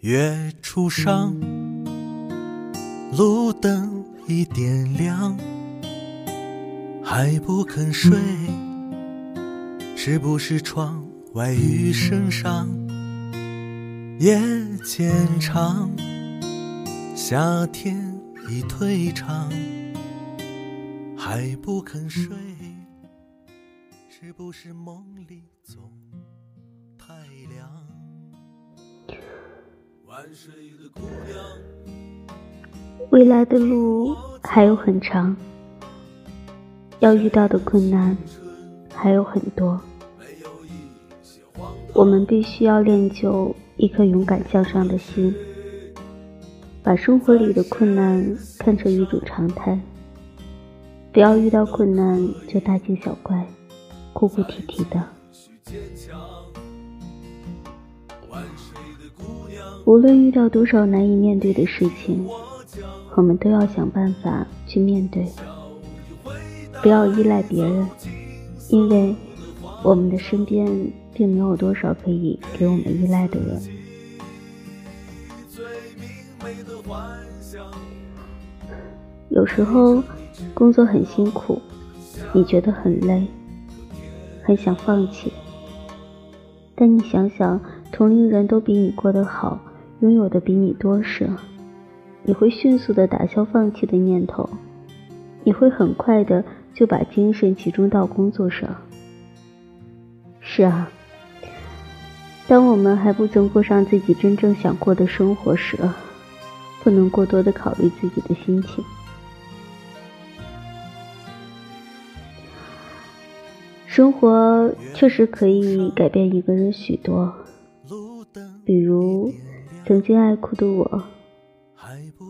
月初上，路灯已点亮，还不肯睡，是不是窗外雨声上？夜渐长，夏天已退场，还不肯睡，是不是梦里总太凉？未来的路还有很长，要遇到的困难还有很多，我们必须要练就一颗勇敢向上的心，把生活里的困难看成一种常态，不要遇到困难就大惊小怪、哭哭啼啼的。无论遇到多少难以面对的事情，我们都要想办法去面对，不要依赖别人，因为我们的身边并没有多少可以给我们依赖的人。有时候工作很辛苦，你觉得很累，很想放弃，但你想想，同龄人都比你过得好。拥有的比你多时，你会迅速的打消放弃的念头，你会很快的就把精神集中到工作上。是啊，当我们还不曾过上自己真正想过的生活时，不能过多的考虑自己的心情。生活确实可以改变一个人许多，比如。曾经爱哭的我，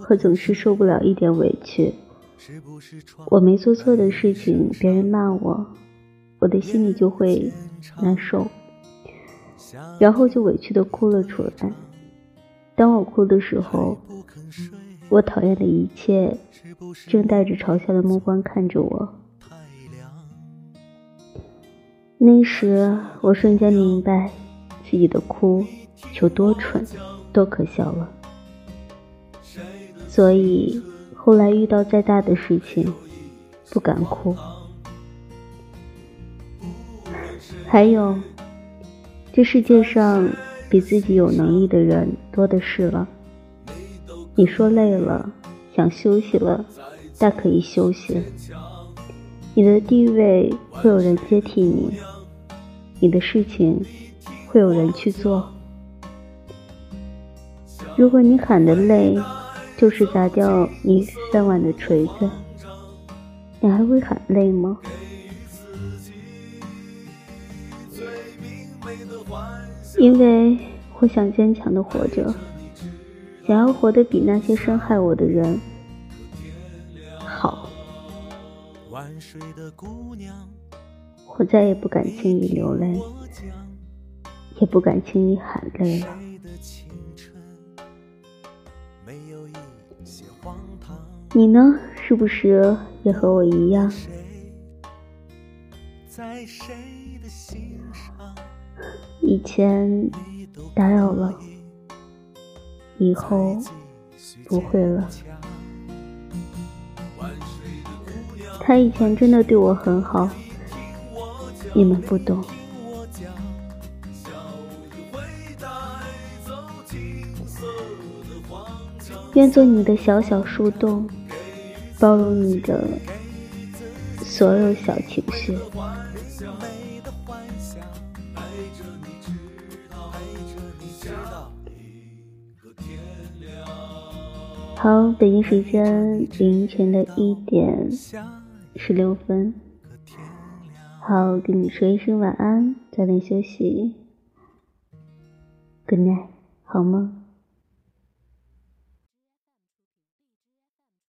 可总是受不了一点委屈。我没做错的事情，别人骂我，我的心里就会难受，然后就委屈的哭了出来。当我哭的时候，我讨厌的一切正带着嘲笑的目光看着我。那时，我瞬间明白自己的哭有多蠢。多可笑了！所以后来遇到再大的事情，不敢哭。还有，这世界上比自己有能力的人多的是了。你说累了，想休息了，大可以休息。你的地位会有人接替你，你的事情会有人去做。如果你喊的累，就是砸掉你饭碗的锤子，你还会喊累吗？因为我想坚强的活着，想要活得比那些伤害我的人好。我再也不敢轻易流泪，也不敢轻易喊累了。你呢？是不是也和我一样？以前打扰了，以后不会了。他以前真的对我很好，你们不懂。愿做你的小小树洞。包容你的所有小情绪。好，北京时间凌晨的一点十六分。好，跟你说一声晚安，早点休息。Good night，好吗？